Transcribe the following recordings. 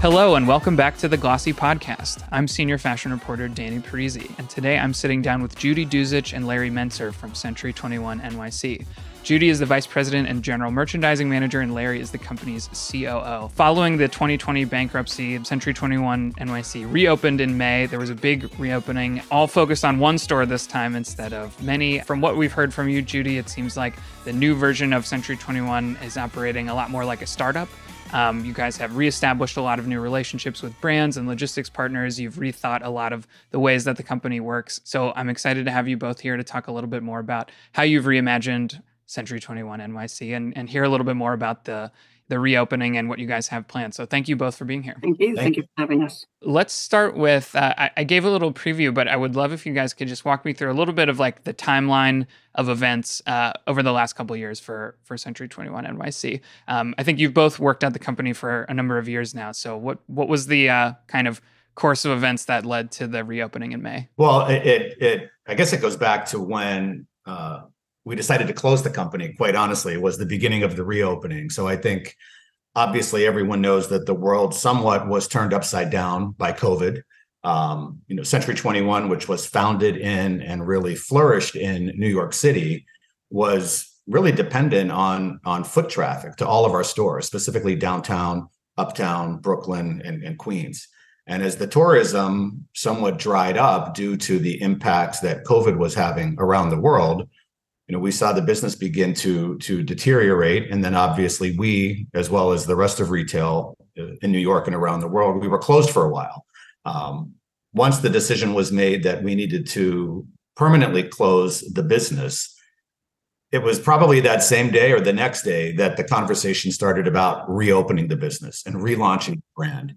Hello, and welcome back to the Glossy Podcast. I'm senior fashion reporter Danny Parisi, and today I'm sitting down with Judy Duzich and Larry Mentzer from Century 21 NYC. Judy is the vice president and general merchandising manager, and Larry is the company's COO. Following the 2020 bankruptcy, Century 21 NYC reopened in May. There was a big reopening, all focused on one store this time instead of many. From what we've heard from you, Judy, it seems like the new version of Century 21 is operating a lot more like a startup. Um, you guys have reestablished a lot of new relationships with brands and logistics partners. You've rethought a lot of the ways that the company works. So I'm excited to have you both here to talk a little bit more about how you've reimagined Century 21 NYC and, and hear a little bit more about the the reopening and what you guys have planned. So thank you both for being here. Thank you. Thank, thank you for having us. Let's start with uh, I, I, gave a little preview, but I would love if you guys could just walk me through a little bit of like the timeline of events uh, over the last couple years for for Century 21 NYC. Um, I think you've both worked at the company for a number of years now. So what what was the uh, kind of course of events that led to the reopening in May? Well, it, it, it I guess it goes back to when uh, we decided to close the company. Quite honestly, it was the beginning of the reopening. So I think obviously everyone knows that the world somewhat was turned upside down by COVID. Um, you know, Century 21, which was founded in and really flourished in New York City, was really dependent on on foot traffic to all of our stores, specifically downtown, uptown, Brooklyn, and, and Queens. And as the tourism somewhat dried up due to the impacts that COVID was having around the world, you know we saw the business begin to to deteriorate. And then obviously we as well as the rest of retail uh, in new york and around the world we were closed for a while. Um, once the decision was made that we needed to permanently close the business it was probably that same day or the next day that the conversation started about reopening the business and relaunching the brand.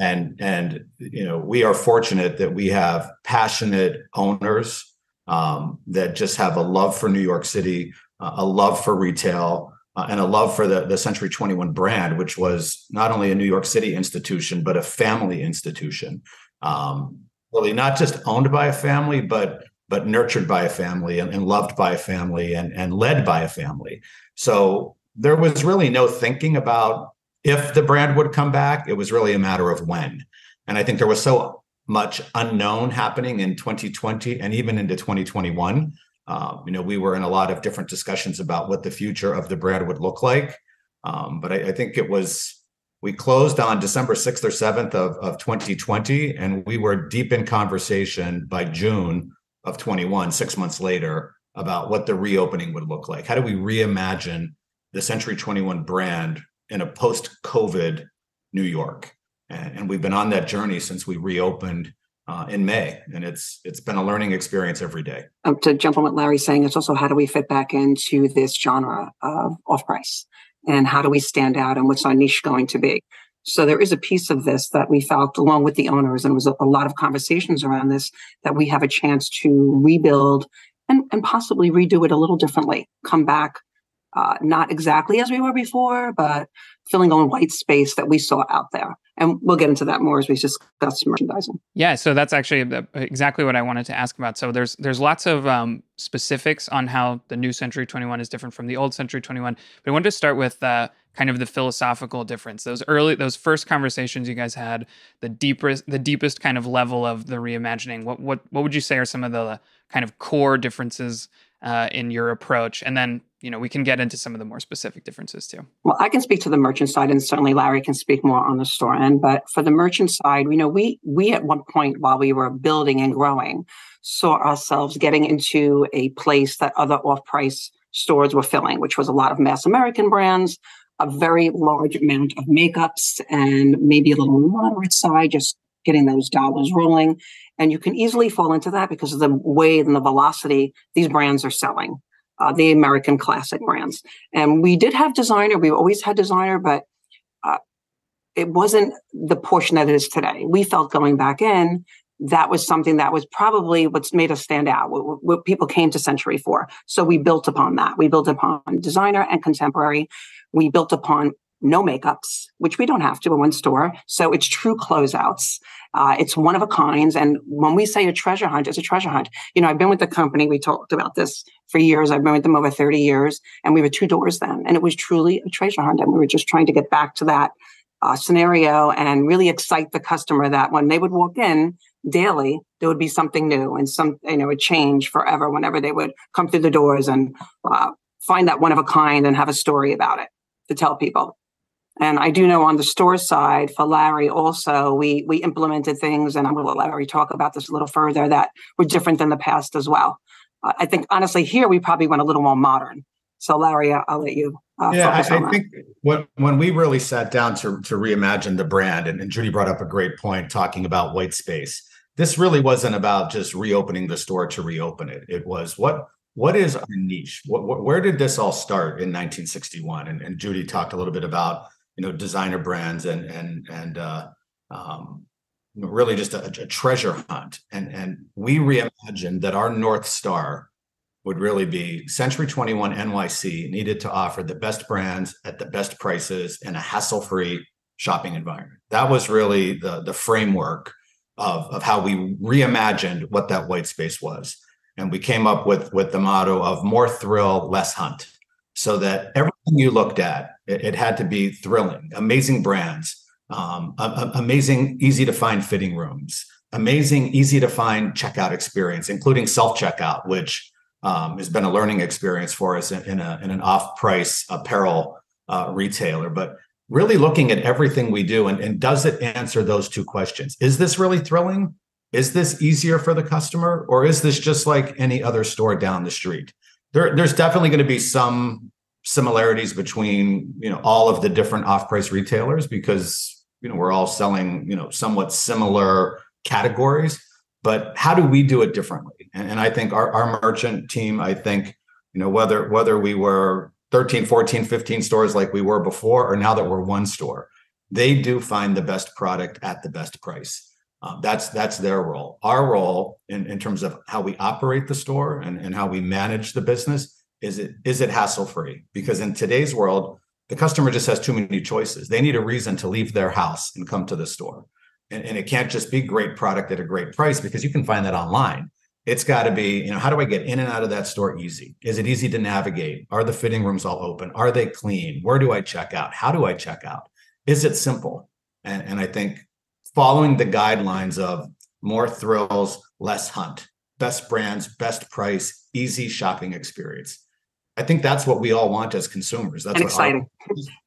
And and you know we are fortunate that we have passionate owners um, that just have a love for New York City, uh, a love for retail, uh, and a love for the, the Century 21 brand, which was not only a New York City institution, but a family institution. Um, really not just owned by a family, but but nurtured by a family and, and loved by a family and, and led by a family. So there was really no thinking about if the brand would come back. It was really a matter of when. And I think there was so much unknown happening in 2020 and even into 2021. Um, you know, we were in a lot of different discussions about what the future of the brand would look like. Um, but I, I, think it was we closed on December 6th or 7th of, of 2020, and we were deep in conversation by June of 21, six months later, about what the reopening would look like. How do we reimagine the Century 21 brand in a post-COVID New York? And we've been on that journey since we reopened uh, in May, and it's it's been a learning experience every day. Um, to jump on what Larry's saying, it's also how do we fit back into this genre of off price, and how do we stand out, and what's our niche going to be? So there is a piece of this that we felt, along with the owners, and was a, a lot of conversations around this, that we have a chance to rebuild and, and possibly redo it a little differently. Come back, uh, not exactly as we were before, but filling on white space that we saw out there. And we'll get into that more as we discuss merchandising. Yeah, so that's actually exactly what I wanted to ask about. So there's there's lots of um, specifics on how the new Century 21 is different from the old Century 21. But I wanted to start with uh, kind of the philosophical difference. Those early those first conversations you guys had, the deepest the deepest kind of level of the reimagining. What what what would you say are some of the kind of core differences uh, in your approach? And then you know we can get into some of the more specific differences too well i can speak to the merchant side and certainly larry can speak more on the store end but for the merchant side you know we we at one point while we were building and growing saw ourselves getting into a place that other off-price stores were filling which was a lot of mass american brands a very large amount of makeups and maybe a little moderate side just getting those dollars rolling and you can easily fall into that because of the way and the velocity these brands are selling uh, the American classic brands. And we did have designer. We've always had designer, but uh, it wasn't the portion that it is today. We felt going back in, that was something that was probably what's made us stand out, what, what people came to Century for. So we built upon that. We built upon designer and contemporary. We built upon no makeups, which we don't have to in one store. So it's true closeouts. Uh, it's one of a kinds. And when we say a treasure hunt, it's a treasure hunt. You know, I've been with the company. We talked about this for years. I've been with them over 30 years and we were two doors then. And it was truly a treasure hunt. And we were just trying to get back to that uh, scenario and really excite the customer that when they would walk in daily, there would be something new and some, you know, a change forever whenever they would come through the doors and uh, find that one of a kind and have a story about it to tell people. And I do know on the store side for Larry also, we we implemented things, and I'm going to let Larry talk about this a little further that were different than the past as well. Uh, I think honestly here we probably went a little more modern. So Larry, I'll, I'll let you. Uh, yeah, I, I think when when we really sat down to to reimagine the brand, and, and Judy brought up a great point talking about white space. This really wasn't about just reopening the store to reopen it. It was what what is our niche? What, what, where did this all start in 1961? And, and Judy talked a little bit about you know designer brands and and and uh, um, really just a, a, treasure hunt. And and we reimagined that our north star would really be Century 21 NYC needed to offer the best brands at the best prices in a hassle-free shopping environment. That was really the the framework of of how we reimagined what that white space was. And we came up with with the motto of more thrill, less hunt so that everything you looked at, it, it had to be thrilling, amazing brands, um, a, a, amazing, easy to find fitting rooms, amazing, easy to find checkout experience, including self checkout, which um, has been a learning experience for us in, in, a, in an off price apparel uh, retailer. But really looking at everything we do and, and does it answer those two questions? Is this really thrilling? Is this easier for the customer? Or is this just like any other store down the street? There, there's definitely going to be some similarities between you know all of the different off-price retailers because you know we're all selling you know somewhat similar categories. But how do we do it differently? And, and i think our, our merchant team i think you know whether whether we were 13 14 15 stores like we were before or now that we're one store they do find the best product at the best price um, that's that's their role. Our role in, in terms of how we operate the store and, and how we manage the business is it is it hassle free? Because in today's world, the customer just has too many choices. They need a reason to leave their house and come to the store. And, and it can't just be great product at a great price because you can find that online. It's got to be, you know, how do I get in and out of that store easy? Is it easy to navigate? Are the fitting rooms all open? Are they clean? Where do I check out? How do I check out? Is it simple? And, and I think following the guidelines of more thrills, less hunt, best brands, best price, easy shopping experience. I think that's what we all want as consumers. That's and exciting.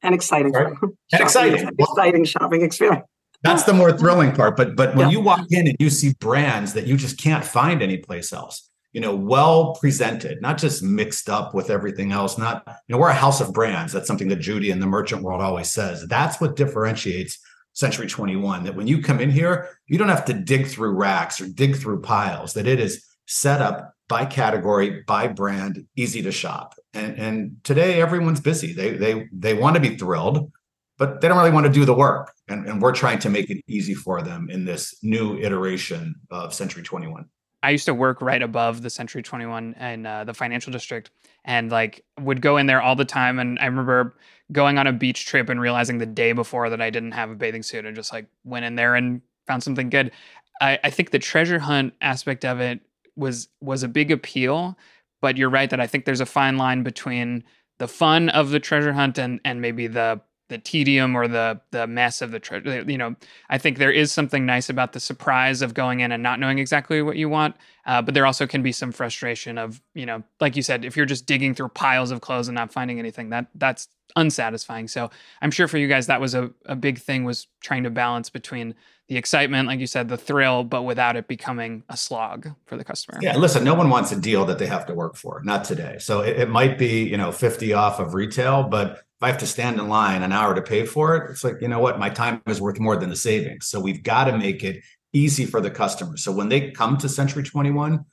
And exciting. Right? And exciting. exciting shopping experience. That's the more thrilling part. But but when yeah. you walk in and you see brands that you just can't find anyplace else, you know, well presented, not just mixed up with everything else. Not, you know, we're a house of brands. That's something that Judy and the merchant world always says. That's what differentiates Century 21 that when you come in here, you don't have to dig through racks or dig through piles, that it is set up by category, by brand, easy to shop. And, and today everyone's busy. They they they want to be thrilled, but they don't really want to do the work. And, and we're trying to make it easy for them in this new iteration of Century 21. I used to work right above the Century 21 and uh, the financial district and like would go in there all the time. And I remember going on a beach trip and realizing the day before that I didn't have a bathing suit and just like went in there and found something good. I, I think the treasure hunt aspect of it was was a big appeal, but you're right that I think there's a fine line between the fun of the treasure hunt and and maybe the the tedium or the the mess of the treasure. You know, I think there is something nice about the surprise of going in and not knowing exactly what you want. Uh, but there also can be some frustration of you know, like you said, if you're just digging through piles of clothes and not finding anything, that that's unsatisfying. So I'm sure for you guys that was a, a big thing was trying to balance between the excitement, like you said, the thrill, but without it becoming a slog for the customer. Yeah, listen, no one wants a deal that they have to work for, not today. So it, it might be, you know, 50 off of retail, but if I have to stand in line an hour to pay for it, it's like, you know what, my time is worth more than the savings. So we've got to make it easy for the customer. So when they come to Century 21,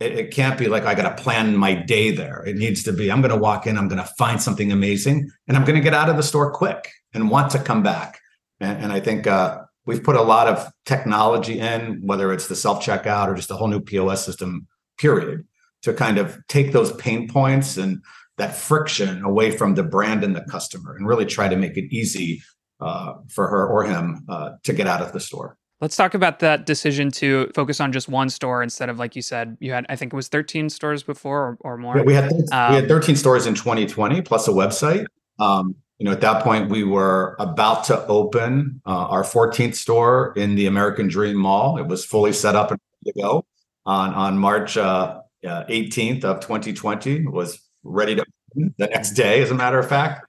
it, it can't be like I got to plan my day there. It needs to be I'm going to walk in, I'm going to find something amazing, and I'm going to get out of the store quick and want to come back. And, and I think uh, we've put a lot of technology in, whether it's the self checkout or just a whole new POS system, period, to kind of take those pain points and that friction away from the brand and the customer and really try to make it easy uh, for her or him uh, to get out of the store. Let's talk about that decision to focus on just one store instead of, like you said, you had, I think it was 13 stores before or, or more. Yeah, we had, um, we had 13 stores in 2020 plus a website. Um, you know, at that point, we were about to open uh, our 14th store in the American Dream Mall. It was fully set up and ready to go on on March uh, 18th of 2020. It was ready to open the next day, as a matter of fact.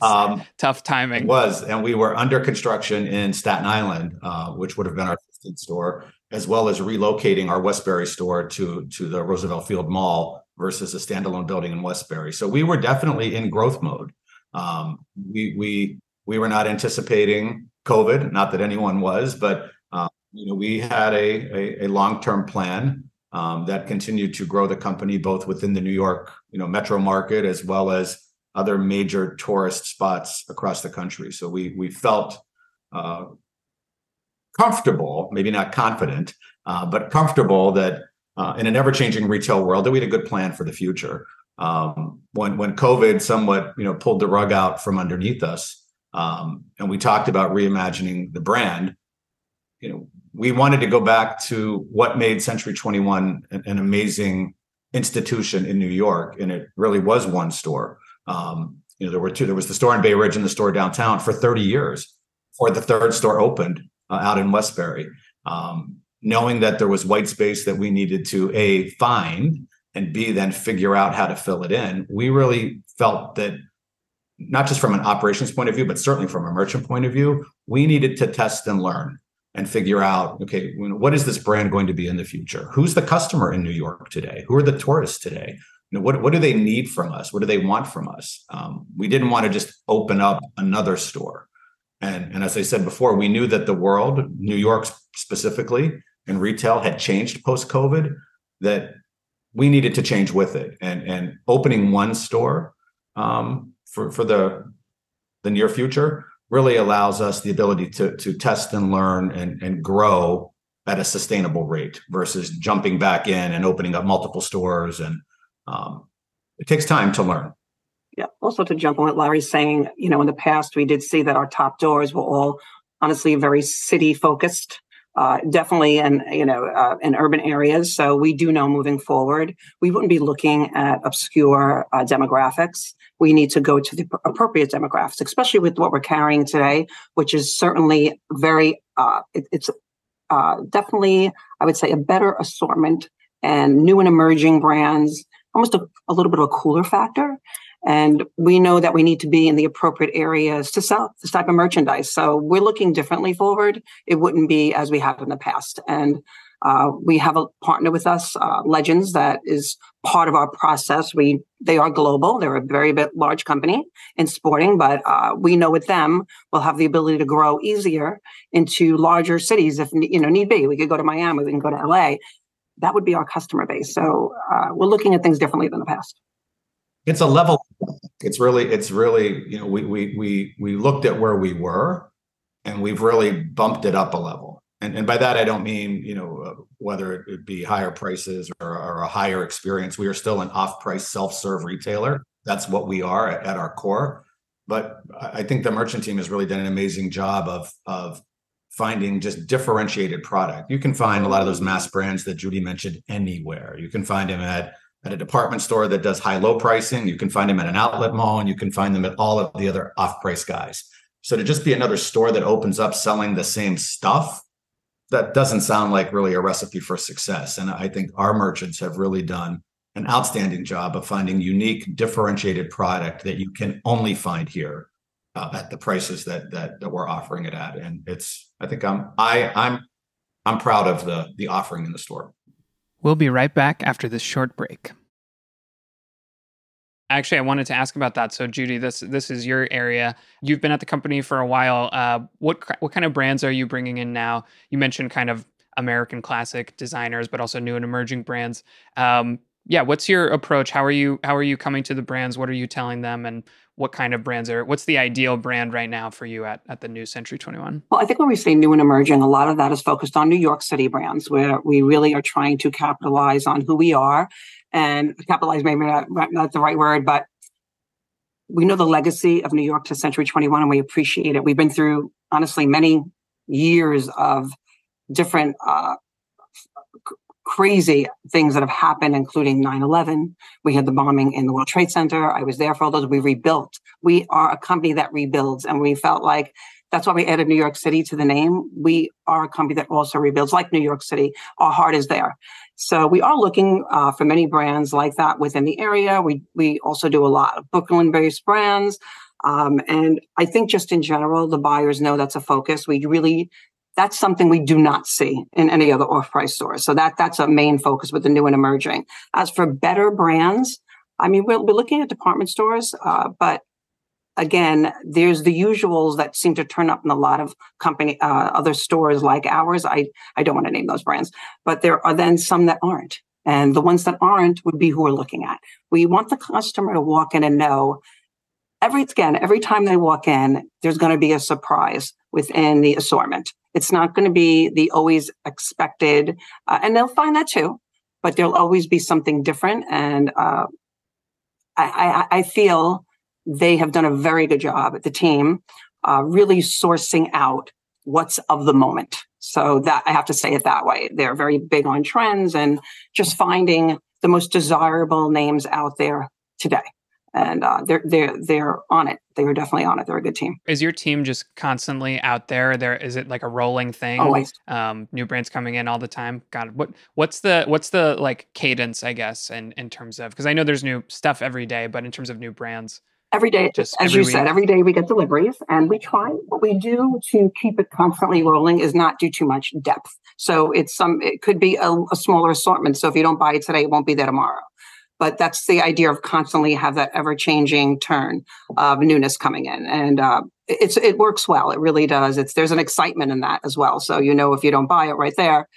Um, tough timing. It was, and we were under construction in Staten Island, uh, which would have been our 15th store, as well as relocating our Westbury store to to the Roosevelt Field Mall versus a standalone building in Westbury. So we were definitely in growth mode. Um, we we we were not anticipating COVID, not that anyone was, but uh, you know we had a a, a long term plan um, that continued to grow the company both within the New York you know metro market as well as other major tourist spots across the country. So we we felt uh, comfortable, maybe not confident, uh, but comfortable that uh, in an ever changing retail world that we had a good plan for the future um, when when COVID somewhat you know pulled the rug out from underneath us, um, and we talked about reimagining the brand. You know, we wanted to go back to what made Century 21 an, an amazing institution in New York, and it really was one store. Um, you know, there were two. There was the store in Bay Ridge and the store downtown for 30 years. Before the third store opened uh, out in Westbury, um, knowing that there was white space that we needed to a find and B, then figure out how to fill it in. We really felt that not just from an operations point of view, but certainly from a merchant point of view, we needed to test and learn and figure out okay, what is this brand going to be in the future? Who's the customer in New York today? Who are the tourists today? You know, what, what do they need from us? What do they want from us? Um, we didn't want to just open up another store. And, and as I said before, we knew that the world, New York specifically, and retail had changed post COVID, that we needed to change with it and and opening one store um, for for the the near future really allows us the ability to to test and learn and and grow at a sustainable rate versus jumping back in and opening up multiple stores and um, it takes time to learn yeah also to jump on what larry's saying you know in the past we did see that our top doors were all honestly very city focused uh, definitely in you know uh, in urban areas. So we do know moving forward, we wouldn't be looking at obscure uh, demographics. We need to go to the appropriate demographics, especially with what we're carrying today, which is certainly very. Uh, it, it's uh, definitely, I would say, a better assortment and new and emerging brands. Almost a, a little bit of a cooler factor. And we know that we need to be in the appropriate areas to sell this type of merchandise. So we're looking differently forward. It wouldn't be as we have in the past. And uh, we have a partner with us, uh, Legends, that is part of our process. We they are global; they're a very bit large company in sporting, but uh, we know with them we'll have the ability to grow easier into larger cities if you know need be. We could go to Miami, we can go to LA. That would be our customer base. So uh, we're looking at things differently than the past. It's a level. It's really it's really you know we we we we looked at where we were and we've really bumped it up a level. And and by that i don't mean you know uh, whether it would be higher prices or, or, a higher experience. We are still an off-price self-serve retailer. That's what we are at, at our core. But i think the merchant team has really done an amazing job of of finding just differentiated product you can find a lot of those mass brands that judy mentioned anywhere you can find them at at a department store that does high low pricing. You can find them at an outlet mall and you can find them at all of the other off price guys. So to just be another store that opens up selling the same stuff, that doesn't sound like really a recipe for success. And I think our merchants have really done an outstanding job of finding unique, differentiated product that you can only find here uh, at the prices that that that we're offering it at. And it's, I think I'm I I'm I'm proud of the the offering in the store. We'll be right back after this short break. Actually, I wanted to ask about that. So, Judy, this this is your area. You've been at the company for a while. Uh, what what kind of brands are you bringing in now? You mentioned kind of American classic designers, but also new and emerging brands. Um, yeah, what's your approach? How are you how are you coming to the brands? What are you telling them, and what kind of brands are what's the ideal brand right now for you at, at the new century 21 well i think when we say new and emerging a lot of that is focused on new york city brands where we really are trying to capitalize on who we are. And capitalize maybe not, not the right word but we know the legacy of new york to century 21 and we appreciate it. We've been through honestly many years of different uh, crazy things that have happened, including 9 11. We had the bombing in the World Trade Center. I was there for all those. We rebuilt. We are a company that rebuilds, and we felt like that's why we added New York City to the name. We are a company that also rebuilds, like New York City. Our heart is there. So we are looking uh, for many brands like that within the area. We we also do a lot of Brooklyn-based brands, um, and I think just in general, the buyers know that's a focus. We really that's something we do not see in any other off-price stores. So that that's a main focus with the new and emerging. As for better brands, I mean, we're, we're looking at department stores, uh, but again, there's the usuals that seem to turn up in a lot of company uh, other stores like ours. I I don't want to name those brands, but there are then some that aren't, and the ones that aren't would be who we're looking at. We want the customer to walk in and know every again every time they walk in, there's going to be a surprise within the assortment. It's not going to be the always expected, uh, and they'll find that too. But there'll always be something different, and uh, I, I, I, feel they have done a very good job at the team, uh, really sourcing out what's of the moment. So that I have to say it that way. They're very big on trends and just finding the most desirable names out there today and uh, they're they're they're on it. They were definitely on it. They're a good team. Is your team just constantly out there? There is it like a rolling thing? Always. Um, new brands coming in all the time. God, what what's the what's the like cadence? I guess in in terms of because I know there's new stuff every day, but in terms of new brands. Every day, just as you week. said, every day we get deliveries, and we try. What we do to keep it constantly rolling is not do too much depth. So it's some. It could be a, a smaller assortment. So if you don't buy it today, it won't be there tomorrow but that's the idea of constantly have that ever changing turn of newness coming in. And uh, it's it works well. It really does. It's there's an excitement in that as well. So you know if you don't buy it right there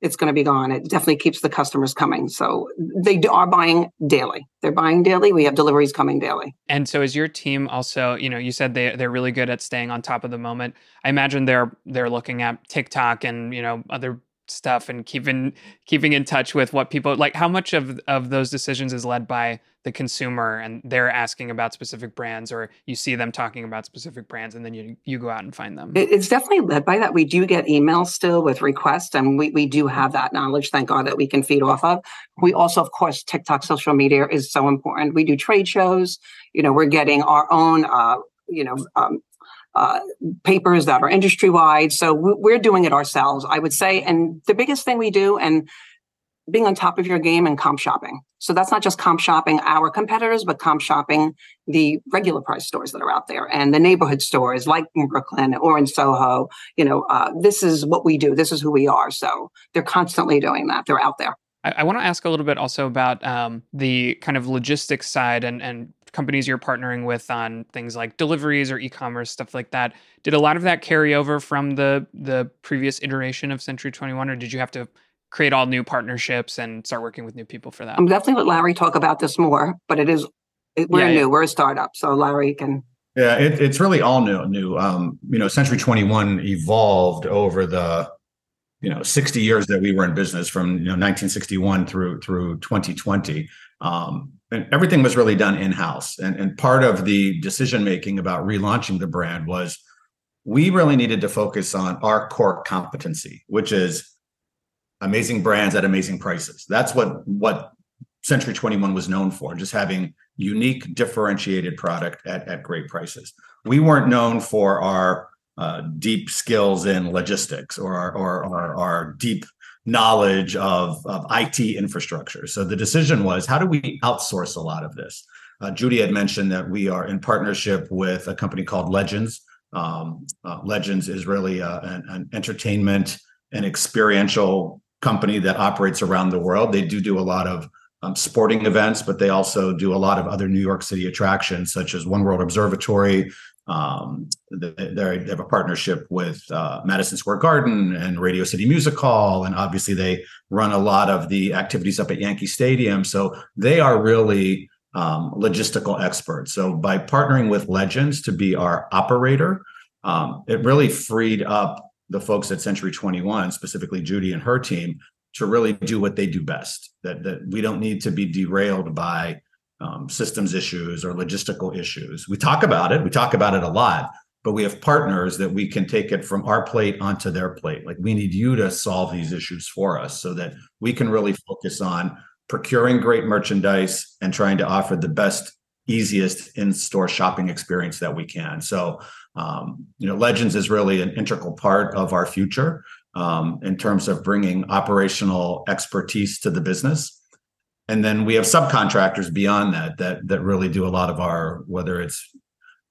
it's going to be gone. It definitely keeps the customers coming. So they are buying daily. They're buying daily. We have deliveries coming daily. And so is your team also you know you said they, they're really good at staying on top of the moment. I imagine they're they're looking at tiktok and you know other stuff and keeping keeping in touch with what people like how much of of those decisions is led by the consumer and they're asking about specific brands or you see them talking about specific brands and then you you go out and find them? It's definitely led by that. We do get emails still with requests and we, we do have that knowledge thank god that we can feed off of. We also of course tiktok social media is so important. We do trade shows. You know we're getting our own uh you know um, uh, papers that are industry wide. So we're doing it ourselves, I would say. And the biggest thing we do, and being on top of your game and comp shopping. So that's not just comp shopping our competitors, but comp shopping the regular price stores that are out there and the neighborhood stores like in Brooklyn or in Soho. You know, uh, this is what we do. This is who we are. So they're constantly doing that. They're out there. I, I want to ask a little bit also about um, the kind of logistics side and, and companies you're partnering with on things like deliveries or e-commerce stuff like that. Did a lot of that carry over from the the previous iteration of century 21 or did you have to create all new partnerships and start working with new people for that? I'm definitely let larry talk about this more but it is it, we're yeah, new yeah. we're a startup so larry can yeah it, it's really all new new um you know century 21 evolved over the you know 60 years that we were in business from you know 1961 through through 2020 um, and everything was really done in house. And, and part of the decision making about relaunching the brand was we really needed to focus on our core competency, which is amazing brands at amazing prices. That's what what Century 21 was known for, just having unique, differentiated product at, at great prices. We weren't known for our uh, deep skills in logistics or our, or, or our deep knowledge of, of IT infrastructure. So the decision was how do we outsource a lot of this? Uh, Judy had mentioned that we are in partnership with a company called Legends. Um, uh, Legends is really uh, an, an, entertainment and experiential company that operates around the world. They do do a lot of um, sporting events, but they also do a lot of other New York City attractions, such as One World Observatory, um, they, have a partnership with uh, Madison Square Garden and Radio City Music Hall, and obviously they run a lot of the activities up at Yankee Stadium. So they are really um, logistical experts. So by partnering with Legends to be our operator, um, it really freed up the folks at Century 21, specifically Judy and her team, to really do what they do best. That that we don't need to be derailed by um, systems issues or logistical issues. We talk about it. We talk about it a lot, but we have partners that we can take it from our plate onto their plate. Like we need you to solve these issues for us so that we can really focus on procuring great merchandise and trying to offer the best easiest in-store shopping experience that we can so um, you know legends is really an integral part of our future um, in terms of bringing operational expertise to the business and then we have subcontractors beyond that that that really do a lot of our whether it's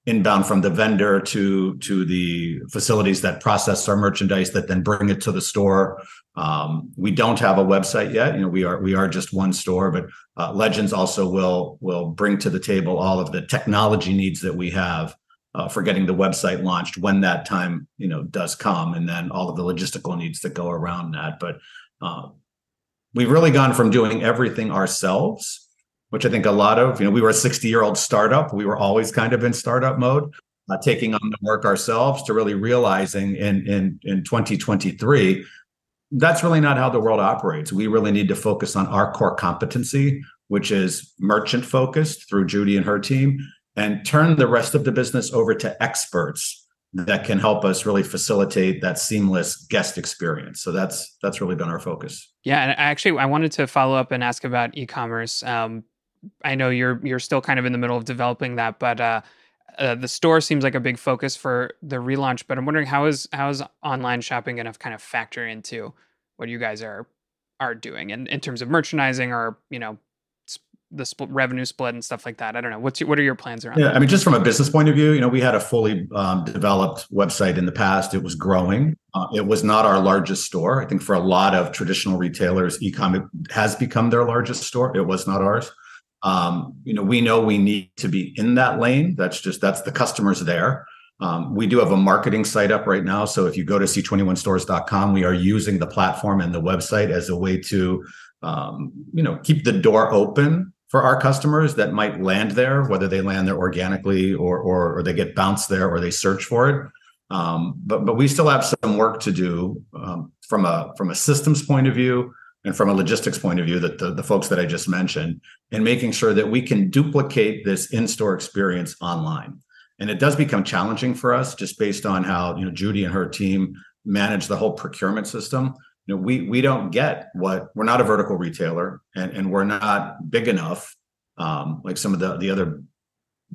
inbound from the vendor to to the facilities that process our merchandise that then bring it to the store. Um, we don't have a website yet. You know we are we are just one store but uh, legends also will will bring to the table all of the technology needs that we have uh, for getting the website launched when that time you know does come and then all of the logistical needs that go around that. But uh, we've really gone from doing everything ourselves which I think a lot of, you know, we were a 60 year old startup. We were always kind of in startup mode, uh, taking on the work ourselves to really realizing in, in, in 2023, that's really not how the world operates. We really need to focus on our core competency, which is merchant focused through Judy and her team, and turn the rest of the business over to experts that can help us really facilitate that seamless guest experience. So that's that's really been our focus. Yeah, and actually, I wanted to follow up and ask about e-commerce. Um, I know you're you're still kind of in the middle of developing that, but uh, uh, the store seems like a big focus for the relaunch. But I'm wondering how is how is online shopping going to kind of factor into what you guys are are doing in, in terms of merchandising or you know the split, revenue split and stuff like that. I don't know. What's your, what are your plans around? Yeah, that? I mean, just from a business point of view, you know, we had a fully um, developed website in the past. It was growing. Uh, it was not our largest store. I think for a lot of traditional retailers, e-com has become their largest store. It was not ours. Um, you know, we know we need to be in that lane. That's just that's the customers there. Um, we do have a marketing site up right now. So if you go to c21stores.com, we are using the platform and the website as a way to, um, you know, keep the door open for our customers that might land there, whether they land there organically or or, or they get bounced there or they search for it. Um, but but we still have some work to do um, from a from a systems point of view and from a logistics point of view that the, the folks that i just mentioned and making sure that we can duplicate this in-store experience online and it does become challenging for us just based on how you know judy and her team manage the whole procurement system you know we we don't get what we're not a vertical retailer and and we're not big enough um, like some of the the other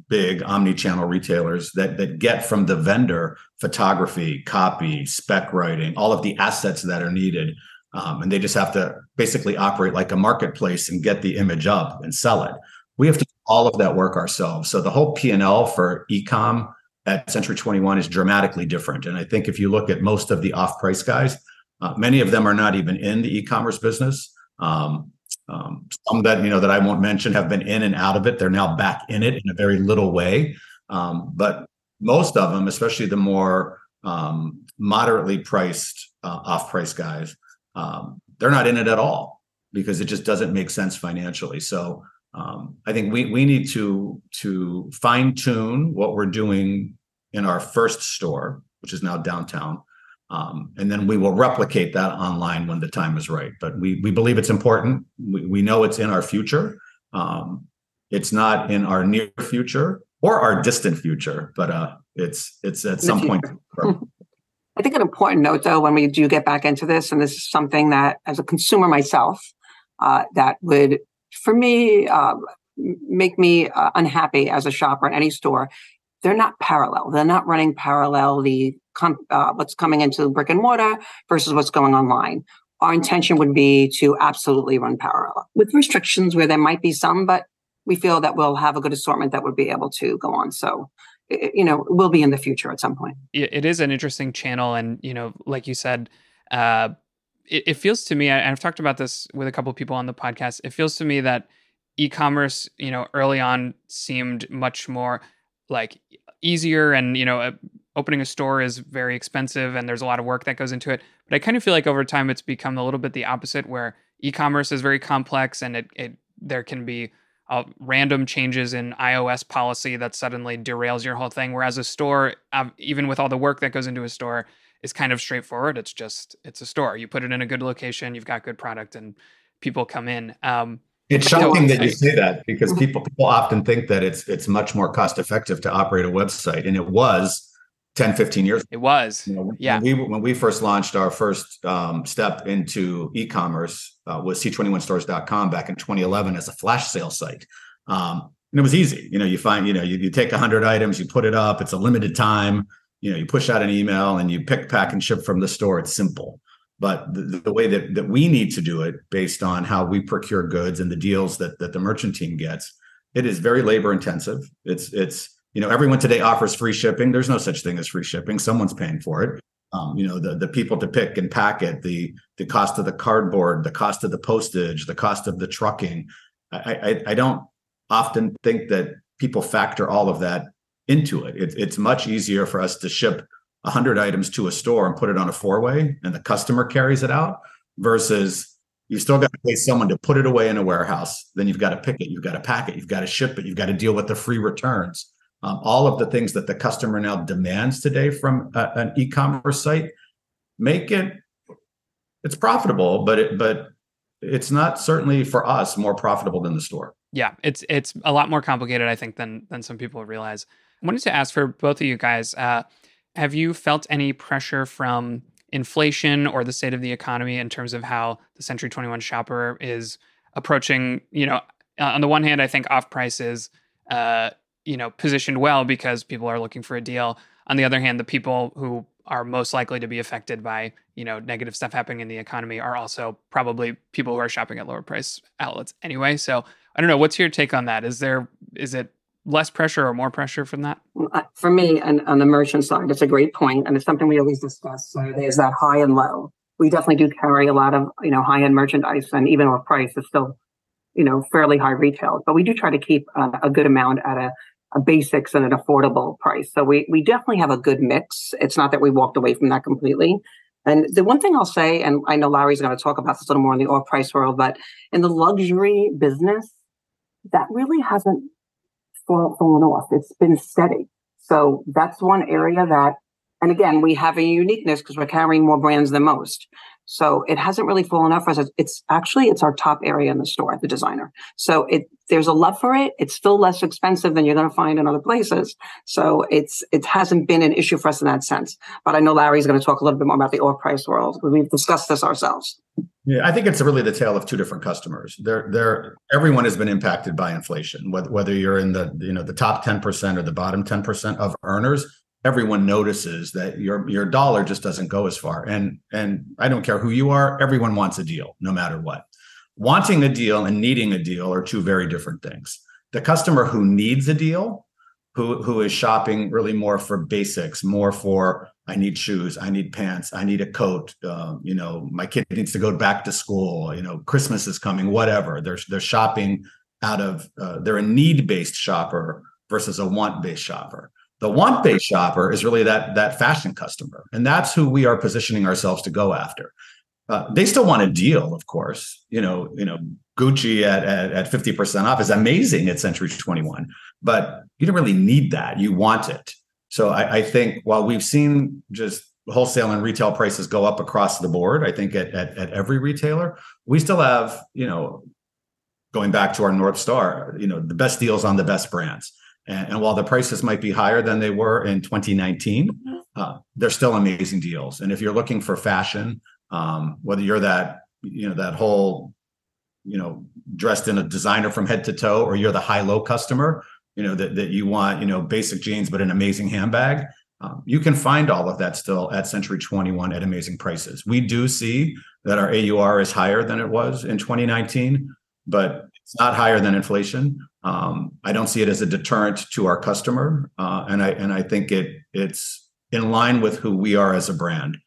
big omni-channel retailers that that get from the vendor photography copy spec writing all of the assets that are needed um, and they just have to basically operate like a marketplace and get the image up and sell it. We have to do all of that work ourselves. So the whole P&L for ecom at Century 21 is dramatically different. And I think if you look at most of the off-price guys, uh, many of them are not even in the e-commerce business. Um, um, some that you know that I won't mention have been in and out of it. They're now back in it in a very little way. Um, but most of them, especially the more um, moderately priced uh, off-price guys, um, they're not in it at all because it just doesn't make sense financially. So um, I think we we need to to fine tune what we're doing in our first store, which is now downtown, um, and then we will replicate that online when the time is right. But we we believe it's important. We we know it's in our future. Um, it's not in our near future or our distant future, but uh, it's it's at some point. I think an important note, though, when we do get back into this, and this is something that, as a consumer myself, uh, that would, for me, uh, make me uh, unhappy as a shopper in any store. They're not parallel. They're not running parallel. The uh, what's coming into brick and mortar versus what's going online. Our intention would be to absolutely run parallel with restrictions where there might be some, but we feel that we'll have a good assortment that would be able to go on. So you know will be in the future at some point it is an interesting channel and you know like you said uh it, it feels to me i've talked about this with a couple of people on the podcast it feels to me that e-commerce you know early on seemed much more like easier and you know opening a store is very expensive and there's a lot of work that goes into it but i kind of feel like over time it's become a little bit the opposite where e-commerce is very complex and it, it there can be uh, random changes in iOS policy that suddenly derails your whole thing. Whereas a store, um, even with all the work that goes into a store, is kind of straightforward. It's just it's a store. You put it in a good location, you've got good product, and people come in. Um, it's shocking that you say that because people people often think that it's it's much more cost effective to operate a website, and it was 10, 15 years. It was. You know, yeah. When we, when we first launched our first um, step into e-commerce uh, was c21stores.com back in 2011 as a flash sale site. Um, and it was easy. You know, you find, you know, you, you take 100 items, you put it up, it's a limited time. You know, you push out an email and you pick, pack, and ship from the store. It's simple. But the, the way that, that we need to do it based on how we procure goods and the deals that, that the merchant team gets, it is very labor intensive. It's, it's, you know, everyone today offers free shipping. There's no such thing as free shipping. Someone's paying for it. Um, you know, the the people to pick and pack it, the the cost of the cardboard, the cost of the postage, the cost of the trucking. I, I, I don't often think that people factor all of that into it. it it's much easier for us to ship 100 items to a store and put it on a four way and the customer carries it out versus you still got to pay someone to put it away in a warehouse. Then you've got to pick it, you've got to pack it, you've got to ship it, you've got to deal with the free returns. Um, all of the things that the customer now demands today from a, an e-commerce site make it it's profitable, but it but it's not certainly for us more profitable than the store. Yeah, it's it's a lot more complicated, I think, than than some people realize. I wanted to ask for both of you guys: uh, Have you felt any pressure from inflation or the state of the economy in terms of how the Century Twenty One shopper is approaching? You know, uh, on the one hand, I think off prices, uh, you know, positioned well because people are looking for a deal. On the other hand, the people who are most likely to be affected by you know negative stuff happening in the economy are also probably people who are shopping at lower price outlets anyway so i don't know what's your take on that is there is it less pressure or more pressure from that for me on the merchant side it's a great point and it's something we always discuss so there's that high and low we definitely do carry a lot of you know high end merchandise and even our price is still you know fairly high retail but we do try to keep a, a good amount at a a basics and an affordable price. So we we definitely have a good mix. It's not that we walked away from that completely. And the one thing I'll say, and I know Larry's going to talk about this a little more in the off price world, but in the luxury business, that really hasn't fallen off. It's been steady. So that's one area that, and again, we have a uniqueness because we're carrying more brands than most. So it hasn't really fallen off for us. It's actually it's our top area in the store, the designer. So it there's a love for it. It's still less expensive than you're going to find in other places. So it's it hasn't been an issue for us in that sense. But I know Larry's going to talk a little bit more about the off price world. We've discussed this ourselves. Yeah, I think it's really the tale of two different customers. They're, they're, everyone has been impacted by inflation, whether, whether you're in the you know the top ten percent or the bottom ten percent of earners everyone notices that your your dollar just doesn't go as far. And and i don't care who you are everyone wants a deal no matter what. Wanting a deal and needing a deal are two very different things. The customer who needs a deal who who is shopping really more for basics more for i need shoes i need pants i need a coat um, you know my kid needs to go back to school you know christmas is coming whatever. They're they're shopping out of uh, they're a need based shopper versus a want based shopper the want-based shopper is really that that fashion customer, and that's who we are positioning ourselves to go after. Uh, they still want a deal, of course. You know, you know, Gucci at at fifty percent off is amazing at Century Twenty One, but you don't really need that. You want it. So I, I, think while we've seen just wholesale and retail prices go up across the board, I think at, at, at every retailer, we still have you know, going back to our North Star, you know, the best deals on the best brands. And, and, while the prices might be higher than they were in 2019, mm-hmm. uh, they're still amazing deals. And if you're looking for fashion, um, whether you're that, you know, that whole, you know, dressed in a designer from head to toe, or you're the high low customer, you know, that, that you want, you know, basic jeans, but an amazing handbag, um, you can find all of that still at Century 21 at amazing prices. We do see that our AUR is higher than it was in 2019, but it's not higher than inflation. Um, I don't see it as a deterrent to our customer, uh, and I and I think it it's in line with who we are as a brand.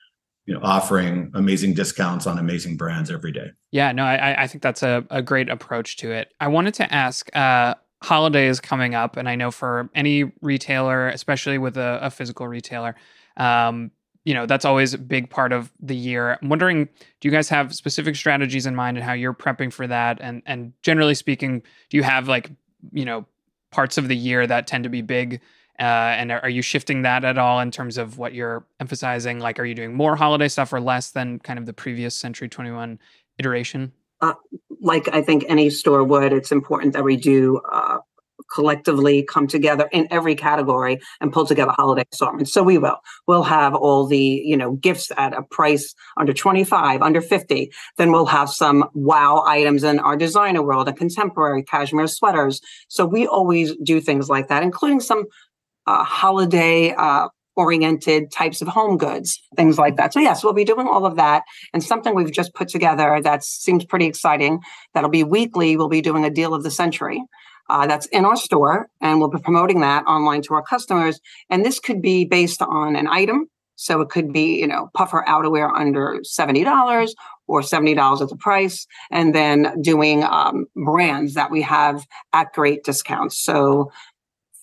You know, offering amazing discounts on amazing brands every day. Yeah, no, I, I think that's a, a great approach to it. I wanted to ask. Uh, holiday is coming up, and I know for any retailer, especially with a, a physical retailer, um, you know that's always a big part of the year. I'm wondering do you guys have specific strategies in mind and how you're prepping for that? And and generally speaking do you have like you know parts of the year that tend to be big uh, and are, you shifting that at all in terms of what you're emphasizing? Like are you doing more holiday stuff or less than kind of the previous century 21 iteration? Uh, like i think any store would. It's important that we do uh, collectively come together in every category and pull together holiday assortments. So we will. We'll have all the, you know, gifts at a price under 25, under 50. Then we'll have some wow items in our designer world and contemporary cashmere sweaters. So we always do things like that, including some uh, holiday uh, oriented types of home goods, things like that. So yes, we'll be doing all of that. And something we've just put together that seems pretty exciting. That'll be weekly. We'll be doing a deal of the century. Uh, that's in our store, and we'll be promoting that online to our customers. And this could be based on an item. So it could be, you know, puffer outerwear under $70 or $70 at the price, and then doing um, brands that we have at great discounts. So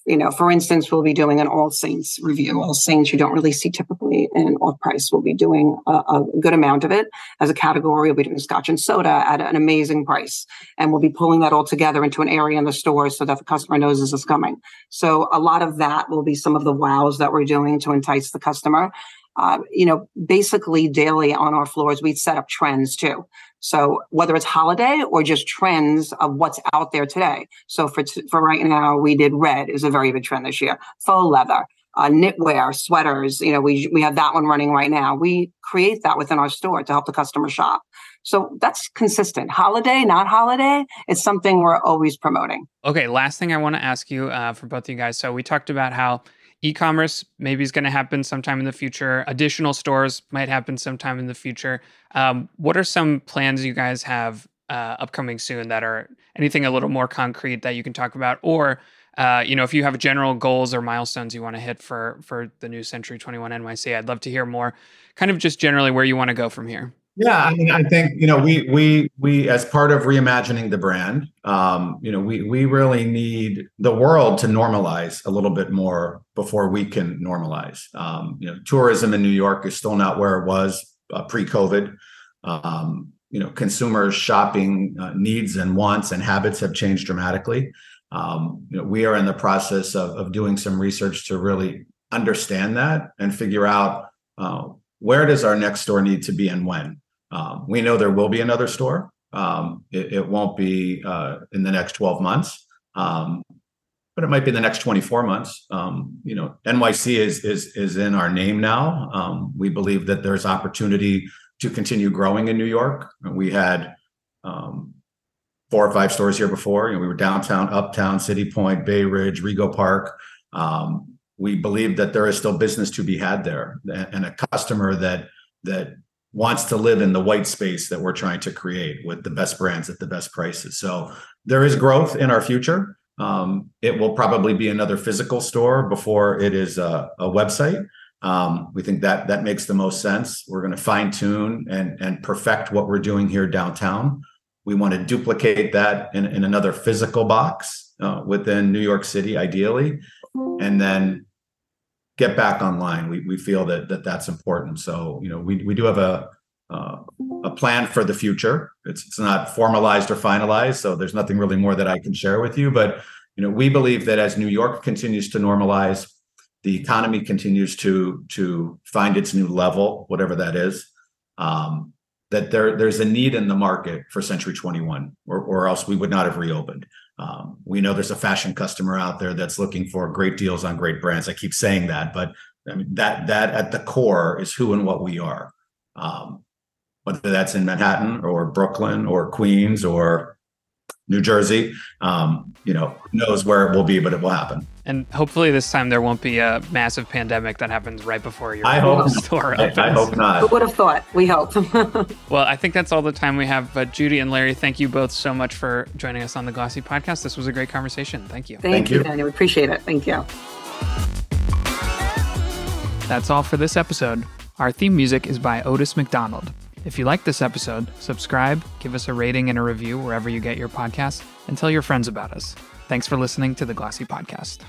you know, for instance, we'll be doing an All Saints review. All Saints you don't really see typically in off price. We'll be doing a, a, good amount of it as a category. We'll be doing Scotch and soda at an amazing price, and we'll be pulling that all together into an area in the store so that the customer knows this is coming. So a lot of that will be some of the wows that we're doing to entice the customer. Uh, you know, basically daily on our floors, we set up trends too. So whether it's holiday or just trends of what's out there today. So for t- for right now, we did red is a very big trend this year. Faux leather, uh, knitwear, sweaters. You know, we we have that one running right now. We create that within our store to help the customer shop. So that's consistent. Holiday, not holiday, it's something we're always promoting. Okay, last thing I want to ask you uh, for both of you guys. So we talked about how e-commerce maybe is going to happen sometime in the future. Additional stores might happen sometime in the future. Um, what are some plans you guys have uh, upcoming soon that are anything a little more concrete that you can talk about? Or uh, you know if you have general goals or milestones you want to hit for for the new century 21 nyc i'd love to hear more. Kind of just generally where you want to go from here yeah, I mean, I think you know we we we as part of reimagining the brand, um, you know, we we really need the world to normalize a little bit more before we can normalize. Um, you know, tourism in New York is still not where it was uh, pre-COVID. Um, you know, consumers' shopping uh, needs and wants and habits have changed dramatically. Um, you know, we are in the process of of doing some research to really understand that and figure out uh, where does our next store need to be and when. Um, we know there will be another store. Um, it, it, won't be uh, in the next 12 months, um, but it might be in the next 24 months. Um, you know, NYC is is is in our name now. Um, we believe that there's opportunity to continue growing in New York. We had um, four or five stores here before. You know, we were downtown, uptown, City Point, Bay Ridge, Rego Park. we believe that there is still business to be had there, and a customer that that wants to live in the white space that we're trying to create with the best brands at the best prices. So there is growth in our future. Um, it will probably be another physical store before it is a, a website. Um, we think that that makes the most sense. We're going to fine tune and and perfect what we're doing here downtown. We want to duplicate that in, in another physical box uh, within New York City, ideally, and then get back online. We, we feel that, that that's important. So, you know, we, we do have a, uh, a plan for the future. It's, it's not formalized or finalized. So there's nothing really more that I can share with you, but, you know, we believe that as New York continues to normalize, the economy continues to, to find its new level, whatever that is, um, that there, there's a need in the market for Century 21 or, or else we would not have reopened. Um, we know there's a fashion customer out there that's looking for great deals on great brands. I keep saying that, but I mean that that at the core is who and what we are. Um, whether that's in Manhattan or Brooklyn or Queens or New Jersey. Um, you know, knows where it will be, but it will happen. And hopefully this time there won't be a massive pandemic that happens right before your I hope store opens. I, I hope not. Who would have thought? We hope. well, I think that's all the time we have. But Judy and Larry, thank you both so much for joining us on the Glossy podcast. This was a great conversation. Thank you. Thank, thank you, Daniel. We appreciate it. Thank you. That's all for this episode. Our theme music is by Otis McDonald. If you like this episode, subscribe, give us a rating and a review wherever you get your podcasts, and tell your friends about us. Thanks for listening to the Glossy Podcast.